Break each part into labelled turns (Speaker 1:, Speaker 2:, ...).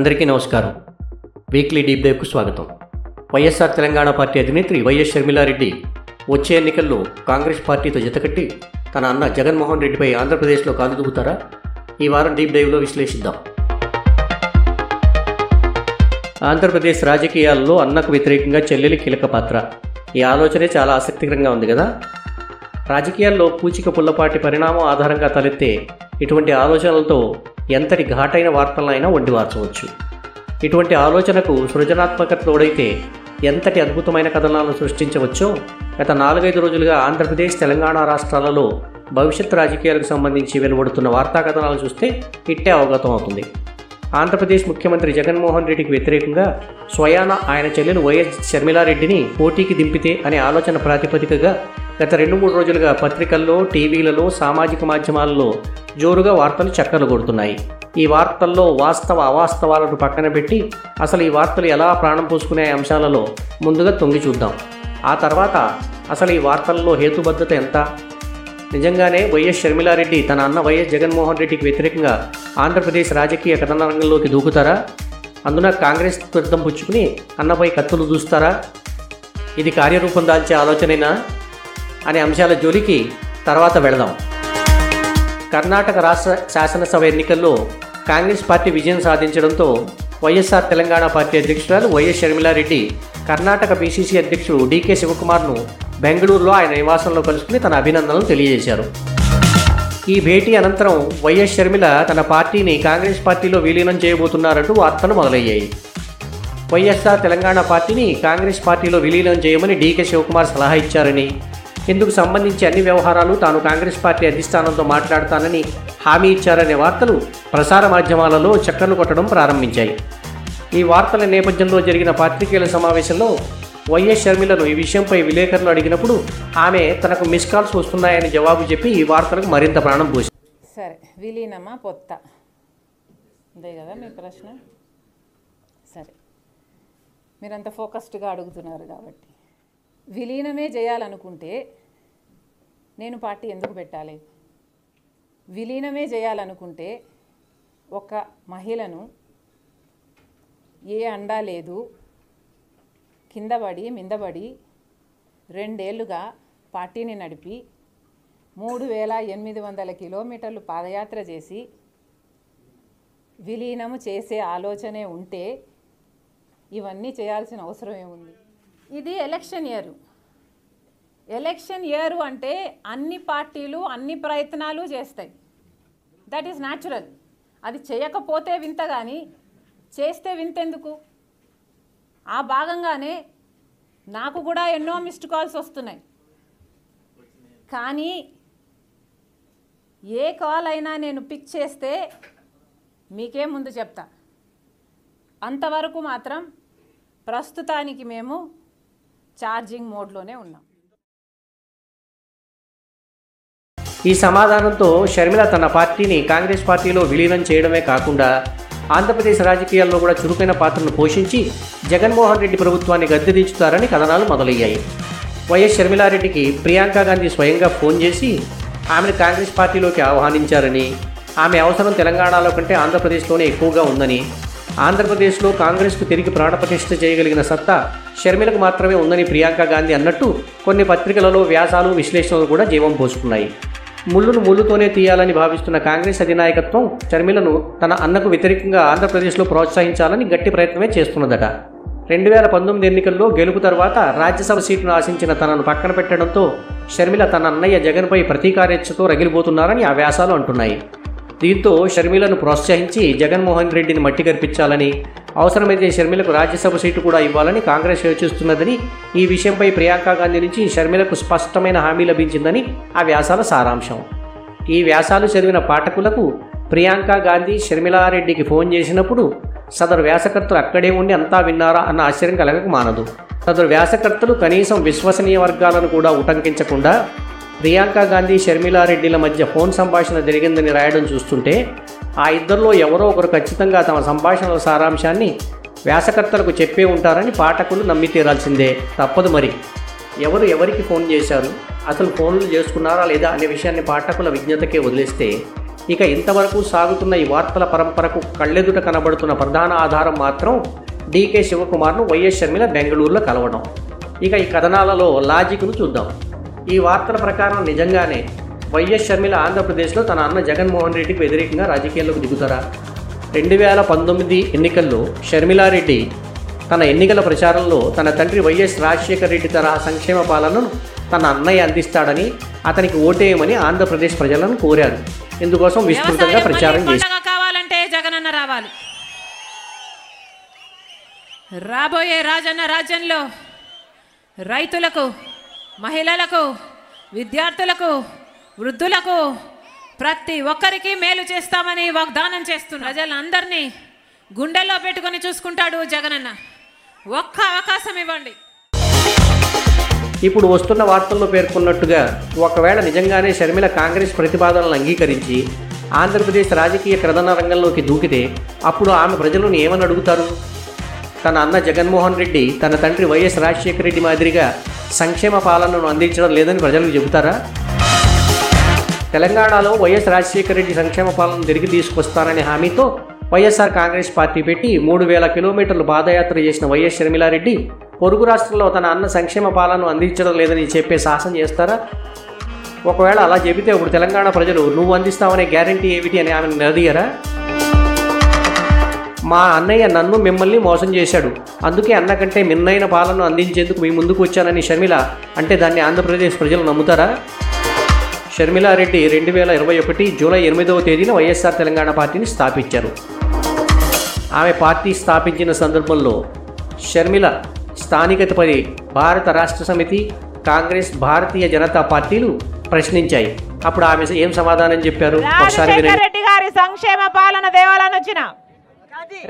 Speaker 1: అందరికీ నమస్కారం. Weekly deep డైవ్కు స్వాగతం. వైఎస్ఆర్ తెలంగాణ పార్టీ అధినేత్రి వైఎస్ షర్మిలారెడ్డి వచ్చే ఎన్నికల్లో కాంగ్రెస్ పార్టీతో జతకట్టి తన అన్న జగన్మోహన్ రెడ్డిపై ఆంధ్రప్రదేశ్లో కాలుదూగుతారా ఈ వారం డీప్ డైవ్లో విశ్లేషిద్దాం. ఆంధ్రప్రదేశ్ రాజకీయాల్లో అన్నకు వ్యతిరేకంగా చెల్లెలి కీలక పాత్ర. ఈ ఆలోచనే చాలా ఆసక్తికరంగా ఉంది కదా? రాజకీయాల్లో పూచిక పుల్లపాటి పరిణామం ఆధారంగా తలెత్తే ఇటువంటి ఆలోచనలతో ఎంతటి ఘాటైన వార్తలనైనా వండివార్చవచ్చు ఇటువంటి ఆలోచనకు సృజనాత్మకత తోడైతే ఎంతటి అద్భుతమైన కథనాలను సృష్టించవచ్చో గత నాలుగైదు రోజులుగా ఆంధ్రప్రదేశ్ తెలంగాణ రాష్ట్రాలలో భవిష్యత్ రాజకీయాలకు సంబంధించి వెలువడుతున్న వార్తా కథనాలు చూస్తే ఇట్టే అవగతం అవుతుంది. ఆంధ్రప్రదేశ్ ముఖ్యమంత్రి జగన్మోహన్ రెడ్డికి వ్యతిరేకంగా స్వయాన ఆయన చెల్లెలు వైఎస్ షర్మిలారెడ్డిని పోటీకి దింపితే అనే ఆలోచన ప్రాతిపదికగా గత రెండు మూడు రోజులుగా పత్రికల్లో టీవీలలో సామాజిక మాధ్యమాలలో జోరుగా వార్తలు చక్కర్లు కొడుతున్నాయి. ఈ వార్తల్లో వాస్తవ అవాస్తవాలను పక్కన పెట్టి అసలు ఈ వార్తలు ఎలా ప్రాణం పోసుకునే అంశాలలో ముందుగా తొంగి చూద్దాం. ఆ తర్వాత అసలు ఈ వార్తల్లో హేతుబద్ధత ఎంత? నిజంగానే వైఎస్ షర్మిలారెడ్డి తన అన్న వైఎస్ జగన్మోహన్ రెడ్డికి వ్యతిరేకంగా ఆంధ్రప్రదేశ్ రాజకీయ కథన రంగంలోకి దూకుతారా? అందున కాంగ్రెస్ తీర్థం పుచ్చుకుని అన్నపై కత్తులు దూస్తారా? ఇది కార్యరూపం దాల్చే ఆలోచనైనా? అనే అంశాల జోలికి తర్వాత వెళదాం. కర్ణాటక రాష్ట్ర శాసనసభ ఎన్నికల్లో కాంగ్రెస్ పార్టీ విజయం సాధించడంతో వైఎస్ఆర్ తెలంగాణ పార్టీ అధ్యక్షురాలు వైఎస్ షర్మిలారెడ్డి కర్ణాటక బీసీసీ అధ్యక్షుడు డీకే శివకుమార్ను బెంగళూరులో ఆయన నివాసంలో కలుసుకుని తన అభినందనలు తెలియజేశారు. ఈ భేటీ అనంతరం వైఎస్ షర్మిల తన పార్టీని కాంగ్రెస్ పార్టీలో విలీనం చేయబోతున్నారంటూ వార్తలు మొదలయ్యాయి. వైఎస్ఆర్ తెలంగాణ పార్టీని కాంగ్రెస్ పార్టీలో విలీనం చేయమని డీకే శివకుమార్ సలహా ఇచ్చారని ఇందుకు సంబంధించి అన్ని వ్యవహారాలు తాను కాంగ్రెస్ పార్టీ అధిష్టానంతో మాట్లాడతానని హామీ ఇచ్చారనే వార్తలు ప్రసార మాధ్యమాలలో చక్కర్లు కొట్టడం ప్రారంభించాయి. ఈ వార్తల నేపథ్యంలో జరిగిన పాత్రికేయుల సమావేశంలో వైఎస్ షర్మిలను ఈ విషయంపై విలేకరులు అడిగినప్పుడు ఆమె తనకు మిస్ కాల్స్ వస్తున్నాయని జవాబు చెప్పి ఈ వార్తలకు మరింత ప్రాణం పోసింది.
Speaker 2: సరే విలీనమా పొత్త? అంతే కదా మీ ప్రశ్న? సరే. మీరంత ఫోకస్డ్గా అడుగుతున్నారు కాబట్టి. విలీనమే చేయాలనుకుంటే నేను పార్టీ ఎందుకు పెట్టాలి? విలీనమే చేయాలనుకుంటే ఒక మహిళను ఏ అండా లేదు కిందబడి మిందబడి రెండేళ్ళుగా పార్టీని నడిపి మూడు వేల ఎనిమిది వందల కిలోమీటర్లు పాదయాత్ర చేసి విలీనము చేసే ఆలోచనే ఉంటే ఇవన్నీ చేయాల్సిన అవసరం ఏముంది? ఇది ఎలక్షన్ ఇయర్. ఎలక్షన్ ఇయర్ అంటే అన్ని పార్టీలు అన్ని ప్రయత్నాలు చేస్తాయి. దట్ ఈస్ న్యాచురల్ అది చేయకపోతే వింత కానీ చేస్తే వింతెందుకు? ఆ భాగంగానే నాకు కూడా ఎన్నో మిస్డ్ కాల్స్ వస్తున్నాయి. కానీ ఏ కాల్ అయినా నేను పిక్ చేస్తే మీకే ముందు చెప్తా. అంతవరకు మాత్రం ప్రస్తుతానికి మేము ఛార్జింగ్ మోడ్లోనే ఉన్నాం.
Speaker 1: ఈ సమాధానంతో షర్మిల తన పార్టీని కాంగ్రెస్ పార్టీలో విలీనం చేయడమే కాకుండా ఆంధ్రప్రదేశ్ రాజకీయాల్లో కూడా చురుకైన పాత్రను పోషించి జగన్మోహన్ రెడ్డి ప్రభుత్వాన్ని గద్దెదించుతారని కథనాలు మొదలయ్యాయి. వైఎస్ షర్మిలారెడ్డికి ప్రియాంక గాంధీ స్వయంగా ఫోన్ చేసి ఆమెను కాంగ్రెస్ పార్టీలోకి ఆహ్వానించారని ఆమె అవసరం తెలంగాణలో కంటే ఆంధ్రప్రదేశ్లోనే ఎక్కువగా ఉందని ఆంధ్రప్రదేశ్లో కాంగ్రెస్కు తిరిగి ప్రాణప్రతిష్ఠ చేయగలిగిన సత్తా షర్మిలకు మాత్రమే ఉందని ప్రియాంక గాంధీ అన్నట్టు కొన్ని పత్రికలలో వ్యాసాలు విశ్లేషణలు కూడా జీవం పోసుకున్నాయి. ముళ్ళును ముళ్ళుతోనే తీయాలని భావిస్తున్న కాంగ్రెస్ అధినాయకత్వం చర్మిలను తన అన్నకు వ్యతిరేకంగా ఆంధ్రప్రదేశ్లో ప్రోత్సహించాలని గట్టి ప్రయత్నమే చేస్తున్నదట. రెండు వేల పంతొమ్మిది ఎన్నికల్లో గెలుపు తర్వాత రాజ్యసభ సీటును ఆశించిన తనను పక్కన పెట్టడంతో షర్మిల తన అన్నయ్య జగన్పై ప్రతీకారేచ్ఛతో రగిలిపోతున్నారని ఆ వ్యాసాలు అంటున్నాయి. దీంతో షర్మిలను ప్రోత్సహించి జగన్మోహన్ రెడ్డిని మట్టి కల్పించాలని అవసరమైతే షర్మిలకు రాజ్యసభ సీటు కూడా ఇవ్వాలని కాంగ్రెస్ యోచిస్తున్నదని ఈ విషయంపై ప్రియాంక గాంధీ నుంచి షర్మిలకు స్పష్టమైన హామీ లభించిందని ఆ వ్యాసాల సారాంశం. ఈ వ్యాసాలు చదివిన పాఠకులకు ప్రియాంక గాంధీ షర్మిలారెడ్డికి ఫోన్ చేసినప్పుడు సదరు వ్యాసకర్తలు అక్కడే ఉండి అంతా విన్నారా? అన్న ఆశ్చర్యం కలగక మానదు. సదరు వ్యాసకర్తలు కనీసం విశ్వసనీయ వర్గాలను కూడా ఉటంకించకుండా ప్రియాంక గాంధీ షర్మిలారెడ్డిల మధ్య ఫోన్ సంభాషణ జరిగిందని రాయడం చూస్తుంటే ఆ ఇద్దరిలో ఎవరో ఒకరు ఖచ్చితంగా తమ సంభాషణల సారాంశాన్ని వ్యాసకర్తలకు చెప్పే ఉంటారని పాఠకులు నమ్మి తీరాల్సిందే. తప్పదు మరి. ఎవరు ఎవరికి ఫోన్ చేశారు? అసలు ఫోన్లు చేసుకున్నారా లేదా అనే విషయాన్ని పాఠకుల విజ్ఞతకే వదిలేస్తే ఇక ఇంతవరకు సాగుతున్న ఈ వార్తల పరంపరకు కళ్ళెదుట కనబడుతున్న ప్రధాన ఆధారం మాత్రం డీకే శివకుమార్ను వైఎస్ షర్మిల బెంగళూరులో కలవడం. ఇక ఈ కథనాలలో లాజిక్ను చూద్దాం. ఈ వార్తల ప్రకారం నిజంగానే వైఎస్ షర్మిల ఆంధ్రప్రదేశ్లో తన అన్న జగన్మోహన్ రెడ్డికి వ్యతిరేకంగా రాజకీయాల్లోకి దిగుతారా? రెండు వేల పంతొమ్మిది ఎన్నికల్లో షర్మిలారెడ్డి తన ఎన్నికల ప్రచారంలో తన తండ్రి వైఎస్ రాజశేఖర రెడ్డి తరహా సంక్షేమ పాలనను తన అన్నయ్య అందిస్తాడని అతనికి ఓటేయమని ఆంధ్రప్రదేశ్ ప్రజలను కోరారు. ఇందుకోసం విస్తృతంగా ప్రచారం చేశారు.
Speaker 3: కావాలంటే జగనన్న రావాలి. రాబోయే రాజన్న రాజ్యంలో రైతులకు మహిళలకు విద్యార్థులకు వృద్ధులకు ప్రతి ఒక్కరికి మేలు చేస్తామని వాగ్దానం చేస్తున్న ప్రజలందరినీ గుండెల్లో పెట్టుకొని చూసుకుంటాడు జగనన్న. ఒక్క అవకాశం ఇవ్వండి.
Speaker 1: ఇప్పుడు వస్తున్న వార్తల్లో పేర్కొన్నట్టుగా ఒకవేళ నిజంగానే షర్మిల కాంగ్రెస్ ప్రతిపాదనలను అంగీకరించి ఆంధ్రప్రదేశ్ రాజకీయ ప్రధాన రంగంలోకి దూకితే అప్పుడు ఆమె ప్రజలను ఏమని అడుగుతారు? తన అన్న జగన్మోహన్ రెడ్డి తన తండ్రి వైఎస్ రాజశేఖర రెడ్డి మాదిరిగా సంక్షేమ పాలనను అందించడం లేదని ప్రజలకు చెబుతారా? తెలంగాణలో వైఎస్ రాజశేఖర రెడ్డి సంక్షేమ పాలన తిరిగి తీసుకొస్తాననే హామీతో వైఎస్ఆర్ కాంగ్రెస్ పార్టీ పెట్టి మూడు వేల కిలోమీటర్లు పాదయాత్ర చేసిన వైఎస్ షర్మిలారెడ్డి పొరుగు రాష్ట్రంలో తన అన్న సంక్షేమ పాలనను అందించడం లేదని చెప్పే సాహసం చేస్తారా? ఒకవేళ అలా చెబితే ఇప్పుడు తెలంగాణ ప్రజలు నువ్వు అందిస్తావనే గ్యారంటీ ఏమిటి అని ఆమెను నిలదీయరా? మా అన్నయ్య నన్ను మిమ్మల్ని మోసం చేశాడు. అందుకే అన్నకంటే మిన్నైన పాలనను అందించేందుకు మీ ముందుకు వచ్చానని షర్మిల అంటే దాన్ని ఆంధ్రప్రదేశ్ ప్రజలు నమ్ముతారా? షర్మిలారెడ్డి రెండు వేల ఇరవై ఒకటి జూలై ఎనిమిదవ తేదీన వైఎస్ఆర్ తెలంగాణ పార్టీని స్థాపించారు. ఆమె పార్టీ స్థాపించిన సందర్భంలో షర్మిల స్థానికతపై భారత రాష్ట్ర సమితి కాంగ్రెస్ భారతీయ జనతా పార్టీలు ప్రశ్నించాయి. అప్పుడు ఆమె ఏం సమాధానం చెప్పారు? ఒకసారి
Speaker 4: రెడ్డి గారి సంక్షేమ పాలన దేవాలని వచ్చిన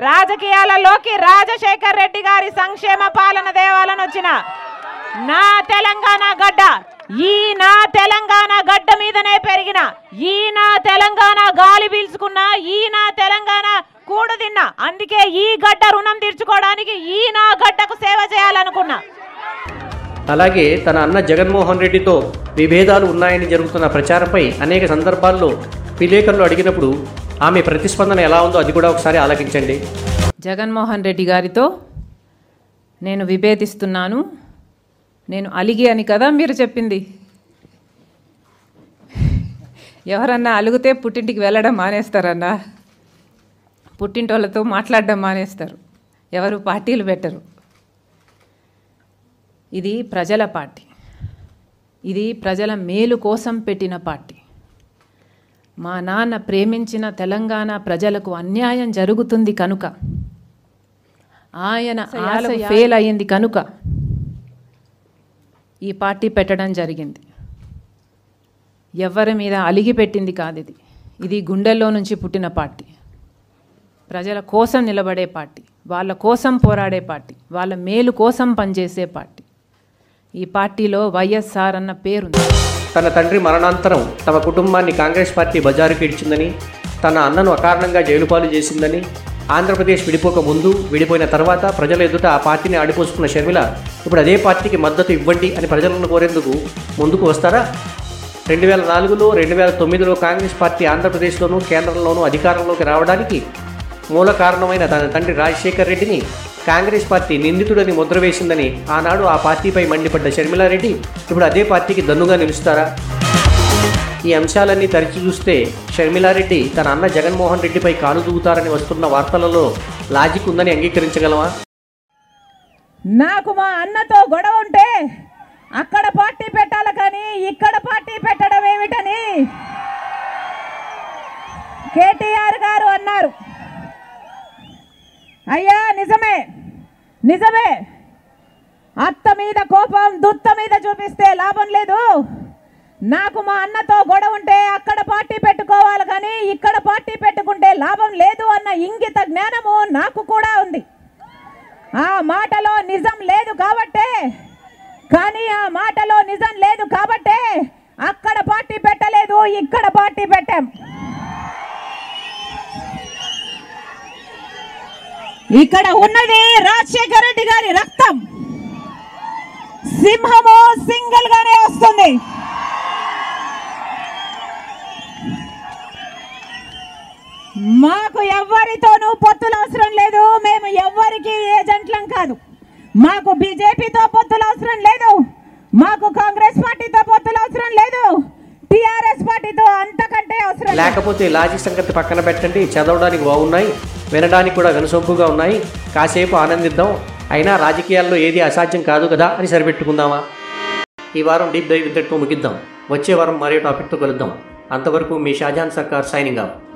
Speaker 4: రాజకీయాలలోకి రాజశేఖర్ రెడ్డి గారి సంక్షేమ పాలన దేవాలని వచ్చిన నా తెలంగాణ గడ్డ ఈ నా తెలంగాణ గడ్డ మీదనే పెరిగిన ఈ నా తెలంగాణ గాలి పీల్చుకున్న ఈ నా తెలంగాణ కూడు తిన్నా అందుకే ఈ గడ్డ రుణం తీర్చుకోవడానికి ఈ నా గడ్డకు సేవ చేయాలనుకున్నా.
Speaker 1: అలాగే తన అన్న జగన్మోహన్ రెడ్డితో విభేదాలు ఉన్నాయని జరుగుతున్న ప్రచారంపై అనేక సందర్భాల్లో విలేకరులు అడిగినప్పుడు ఆమె ప్రతిస్పందన ఎలా ఉందో అది కూడా ఒకసారి ఆలకించండి.
Speaker 2: జగన్మోహన్ రెడ్డి గారితో నేను విభేదిస్తున్నాను. నేను అలిగి అని కదా మీరు చెప్పింది? ఎవరన్నా అలిగితే పుట్టింటికి వెళ్ళడం మానేస్తారన్నా? పుట్టింటోళ్ళతో మాట్లాడడం మానేస్తారు. ఎవరు పార్టీలు పెట్టరు. ఇది ప్రజల పార్టీ. ఇది ప్రజల మేలు కోసం పెట్టిన పార్టీ. మా నాన్న ప్రేమించిన తెలంగాణ ప్రజలకు అన్యాయం జరుగుతుంది కనుక. ఆయన ఫెయిల్ అయ్యింది కనుక. ఈ పార్టీ పెట్టడం జరిగింది. ఎవరి మీద అలిగి పెట్టింది కాదు ఇది. ఇది గుండెల్లో నుంచి పుట్టిన పార్టీ. ప్రజల కోసం నిలబడే పార్టీ. వాళ్ళ కోసం పోరాడే పార్టీ. వాళ్ళ మేలు కోసం పనిచేసే పార్టీ. ఈ పార్టీలో వైఎస్ఆర్ అన్న పేరుంది.
Speaker 1: తన తండ్రి మరణాంతరం తమ కుటుంబాన్ని కాంగ్రెస్ పార్టీ బజారుకి ఇడ్చిందని తన అన్నను అకారణంగా జైలుపాలు చేసిందని ఆంధ్రప్రదేశ్ విడిపోక ముందు విడిపోయిన తర్వాత ప్రజల ఎదుట ఆ పార్టీని ఆడిపోసుకున్న షర్మిల ఇప్పుడు అదే పార్టీకి మద్దతు ఇవ్వండి అని ప్రజలను కోరేందుకు ముందుకు వస్తారా? రెండు వేల నాలుగులో రెండు వేల తొమ్మిదిలో కాంగ్రెస్ పార్టీ ఆంధ్రప్రదేశ్లోనూ కేంద్రంలోనూ అధికారంలోకి రావడానికి మూల కారణమైన తన తండ్రి రాజశేఖర్ రెడ్డిని కాంగ్రెస్ పార్టీ నిందితుడని ముద్ర వేసిందని ఆనాడు ఆ పార్టీపై మండిపడ్డ షర్మిలారెడ్డి ఇప్పుడు అదే పార్టీకి దన్నుగా నిలుస్తారా? ఈ అంశాలన్నీ తరిచి చూస్తే షర్మిలారెడ్డి తన అన్న జగన్మోహన్ రెడ్డిపై కాలు దూగుతారని వస్తున్న వార్తలలో లాజిక్ ఉందని అంగీకరించగలవా?
Speaker 4: నాకు మా అన్నతో గొడవ ఉంటే అక్కడ పార్టీ పెట్టాలి కానీ ఇక్కడ పార్టీ పెట్టడం ఏమిటని కేటీఆర్ గారు అన్నారు. అయ్యా నిజమే నిజమే. అత్త మీద కోపం దుత్త మీద చూపిస్తే లాభం లేదు. నాకు మా అన్నతో గొడవ ఉంటే అక్కడ పార్టీ పెట్టుకోవాలి కానీ ఇక్కడ పార్టీ పెట్టుకుంటే లాభం లేదు అన్న ఇంగిత జ్ఞానము నాకు కూడా ఉంది. ఆ మాటలో నిజం లేదు కాబట్టే కానీ ఆ మాటలో నిజం లేదు కాబట్టే అక్కడ పార్టీ పెట్టలేదు ఇక్కడ పార్టీ పెట్టాం. ఇక్కడ ఉన్నది రాజశేఖర రెడ్డి గారి రక్తం. సింహము సింగిల్ గానే వస్తుంది.
Speaker 2: మాకు ఎవ్వరితోనూ పొత్తులు అవసరం లేదు. మేము ఎవ్వరికి ఏజెంట్లం కాదు. మాకు బీజేపీతో పొత్తులు అవసరం లేదు. మాకు కాంగ్రెస్ పార్టీతో పొత్తులు అవసరం లేదు. టిఆర్ఎస్ పార్టీతో అంతకంటే అవసరం
Speaker 1: లేకపోతే లాజిక్ సంగతి పక్కన పెట్టండి. చదవడానికి బాగున్నాయి వినడానికి కూడా వినసొంపుగా ఉన్నాయి. కాసేపు ఆనందిద్దాం. అయినా రాజకీయాల్లో ఏది అసాధ్యం కాదు కదా అని సరిపెట్టుకుందామా? ఈ వారం డీప్ డైవ్ ఇంతటితో ముగిద్దాం. వచ్చే వారం మరో టాపిక్తో కలుద్దాం. అంతవరకు మీ షాజాన్ సర్కార్ సైనింగ్ ఆఫ్.